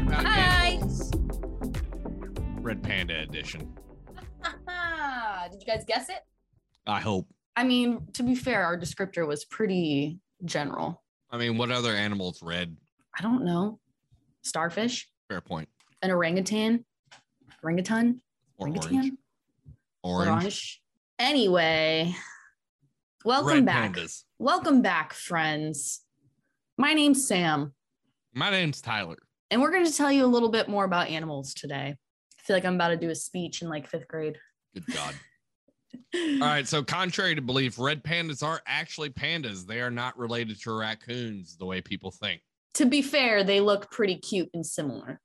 Have You About Hi. Animals? Red Panda Edition. Did you guys guess it? I hope. I mean, to be fair, our descriptor was pretty general. I mean, what other animals red? I don't know. Starfish, Fair point. an orangutan, orangutan, Or orangutan, orange. Orange. orange. Anyway, welcome Red back. pandas. Welcome back, friends. My name's Sam, My name's Tyler. And we're going to tell you a little bit more about animals today. I feel like I'm about to do a speech in like fifth grade. Good God. All right. So, contrary to belief, red pandas are actually pandas. They are not related to raccoons the way people think. To be fair, they look pretty cute and similar.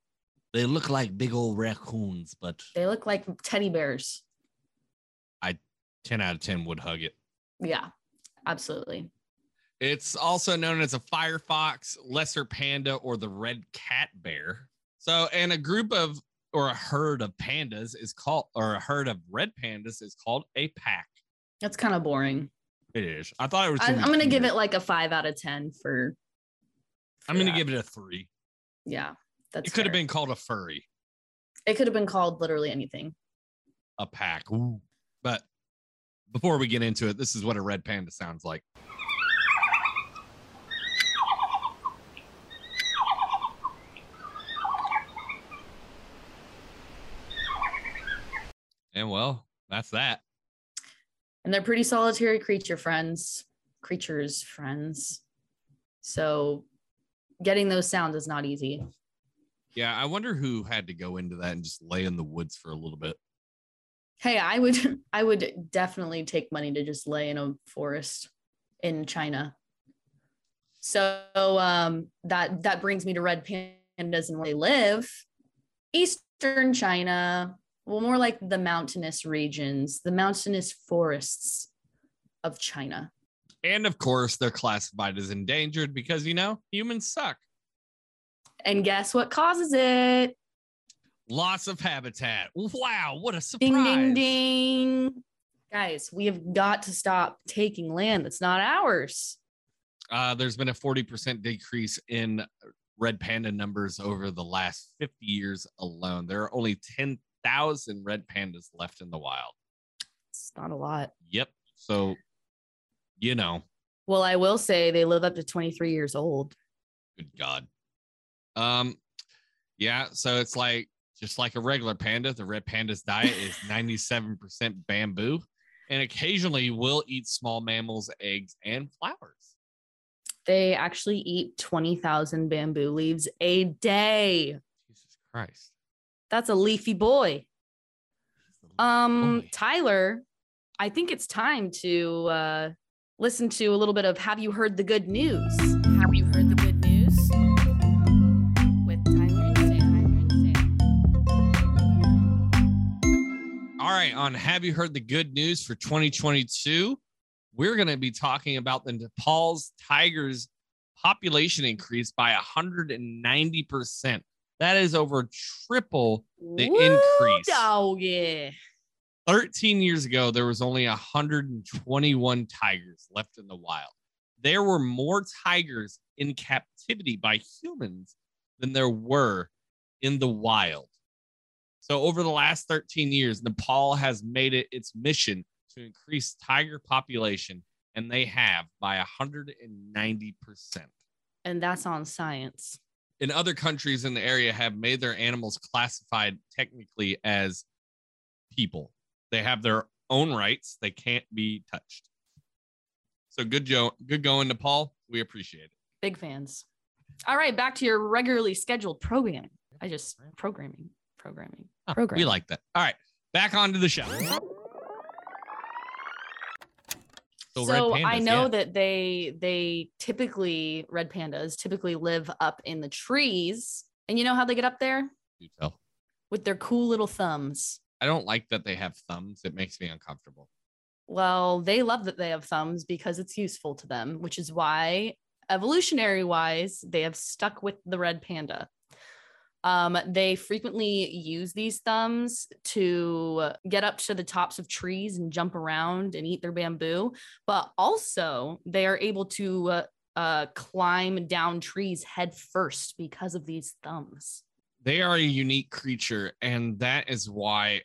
They look like big old raccoons, but They look like teddy bears. I 10 out of 10 would hug it. Yeah, absolutely. It's also known as a firefox, lesser panda, or the red cat bear. So, and a group of or a herd of pandas is called, or a herd of red pandas is called a pack. That's kind of boring. It is. I thought it was. I, I'm gonna give it like a five out of ten for. I'm gonna give it a three. Yeah, that's. It could have been called a furry, It could have been called literally anything. a pack. Ooh. But before we get into it, this is what a red panda sounds like. And well, that's that. And they're pretty solitary creature friends, creatures friends. So, getting those sounds is not easy. Yeah, I wonder who had to go into that and just lay in the woods for a little bit. Hey, I would, I would definitely take money to just lay in a forest in China. So um, that that brings me to red pandas and where they live, eastern China. Well, more like the mountainous regions, the mountainous forests of China. And of course, they're classified as endangered because, you know, humans suck. And guess what causes it? Loss of habitat. Wow, what a surprise. Ding, ding, ding. Guys, we have got to stop taking land that's not ours. Uh, there's been a 40% decrease in red panda numbers over the last 50 years alone. There are only 10,000 red pandas left in the wild. It's not a lot. Yep. So, you know, Well, I will say they live up to 23 years old. good God. Um, yeah. So it's like just like a regular panda, the red panda's diet is 97% bamboo, and occasionally will eat small mammals, eggs, and flowers. They actually eat 20,000 bamboo leaves a day. Jesus Christ. That's a leafy boy. Um, Boy. Tyler, I think it's time to uh, listen to a little bit of Have You Heard the Good News? Have you heard the good news? With Tyler and Sam. All right, on Have You Heard the Good News for 2022? We're going to be talking about the Nepal's tigers population increase by 190%. That is over triple the Woo, increase. Doggy. 13 years ago, there was only 121 tigers left in the wild. There were more tigers in captivity by humans than there were in the wild. So, over the last 13 years, Nepal has made it its mission to increase tiger population, and they have by 190%. And that's on science. In other countries in the area have made their animals classified technically as people. They have their own rights. They can't be touched. So good Joe, good going, Nepal. We appreciate it. Big fans. All right, back to your regularly scheduled programming. I just programming, programming, Huh, program. We like that. All right, back onto the show. So, red I know yeah. that they they typically red pandas typically live up in the trees, and you know how they get up there You tell. with their cool little thumbs. I don't like that they have thumbs. It makes me uncomfortable. Well, they love that they have thumbs because it's useful to them, which is why evolutionary wise they have stuck with the red panda. Um, they frequently use these thumbs to get up to the tops of trees and jump around and eat their bamboo, but also they are able to uh, uh, climb down trees head first because of these thumbs. They are a unique creature, and that is why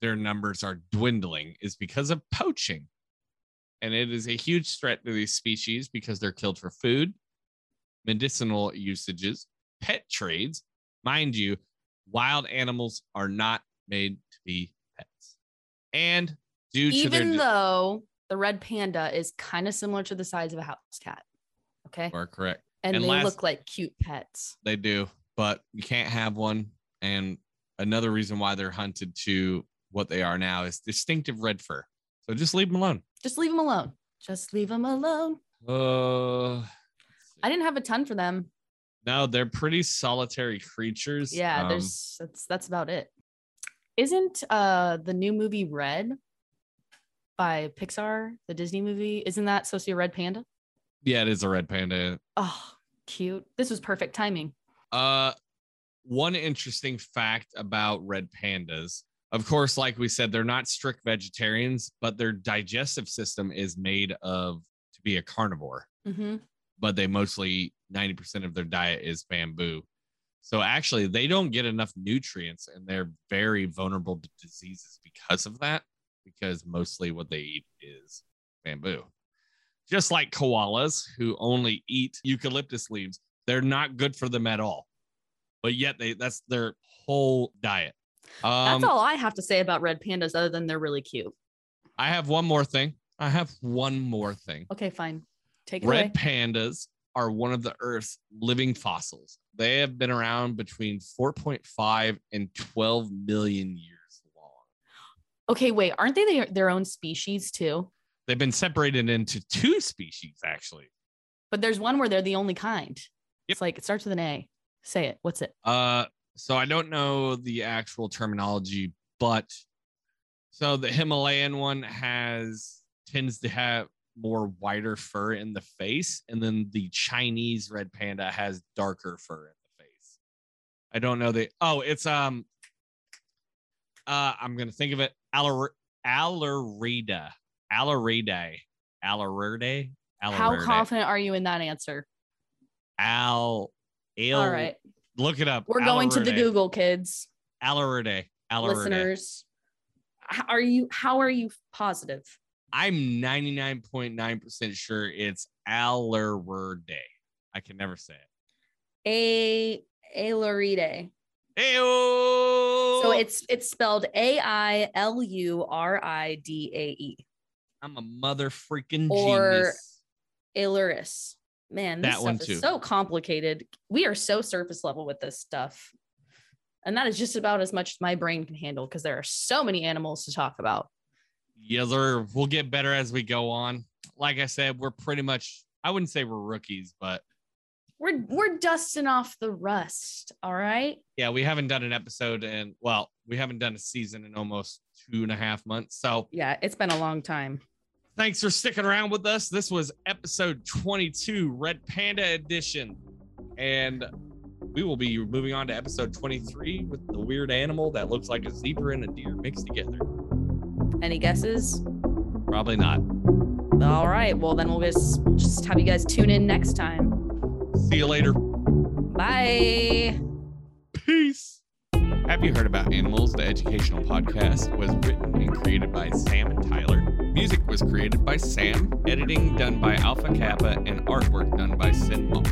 their numbers are dwindling, is because of poaching. And it is a huge threat to these species because they're killed for food, medicinal usages, pet trades. Mind you, wild animals are not made to be pets. And due to Even though the red panda is kind of similar to the size of a house cat. Okay. are correct. And, and they last- look like cute pets. They do, but you can't have one. And another reason why they're hunted to what they are now is distinctive red fur. So just leave them alone. Just leave them alone. Just leave them alone. Uh, I didn't have a ton for them. No, they're pretty solitary creatures. Yeah, Um, there's that's that's about it. Isn't uh the new movie Red by Pixar, the Disney movie, isn't that supposed to be a red panda? yeah, it is a red panda. Oh, cute. This was perfect timing. Uh, one interesting fact about red pandas. Of course, like we said, they're not strict vegetarians, but their digestive system is made of to be a carnivore. hmm but they mostly 90% of their diet is bamboo. So actually, they don't get enough nutrients and they're very vulnerable to diseases because of that, because mostly what they eat is bamboo. Just like koalas who only eat eucalyptus leaves, they're not good for them at all. But yet they that's their whole diet. Um, That's all I have to say about red pandas, other than they're really cute. I have one more thing. I have one more thing. Okay, fine. Take Red away. pandas are one of the Earth's living fossils. They have been around between 4.5 and 12 million years long. Okay, wait. Aren't they their, their own species too? They've been separated into two species, actually. But there's one where they're the only kind. Yep. It's like it starts with an A. Say it. What's it? Uh, so I don't know the actual terminology, but so the Himalayan one has tends to have more whiter fur in the face, and then the Chinese red panda has darker fur in the face. I don't know the oh, it's um uh I'm gonna think of it. Alar Alarida. Alarida. Alaride. How confident are you in that answer? Al Ale. All right. Look it up. We're going to the Google kids, Alaride. Alaride. listeners. Are you how are you positive? I'm 99.9% sure it's Alaride. I can never say it. A Ailuride. Ayo! So it's it's spelled A I L U R I D A E. I'm a mother freaking Or- genius. Iluris. Man, this That stuff too. is so complicated. We are so surface level with this stuff. And that is just about as much as my brain can handle because there are so many animals to talk about. Yeah, sir. We'll get better as we go on. Like I said, we're pretty much, I wouldn't say we're rookies, but We're we're dusting off the rust. All right. yeah, we haven't done an episode and well, we haven't done a season in almost two and a half months. So Yeah, it's been a long time. Thanks for sticking around with us. This was episode 22, Red Panda Edition. And we will be moving on to episode 23 with the weird animal that looks like a zebra and a deer mixed together. Any guesses? Probably not. All right. Well, then we'll just just have you guys tune in next time. See you later. Bye. Peace. Have you heard about Animals? The educational podcast was written and created by Sam and Tyler. Music was created by Sam, editing done by Alpha Kappa, and artwork done by Sin Monk.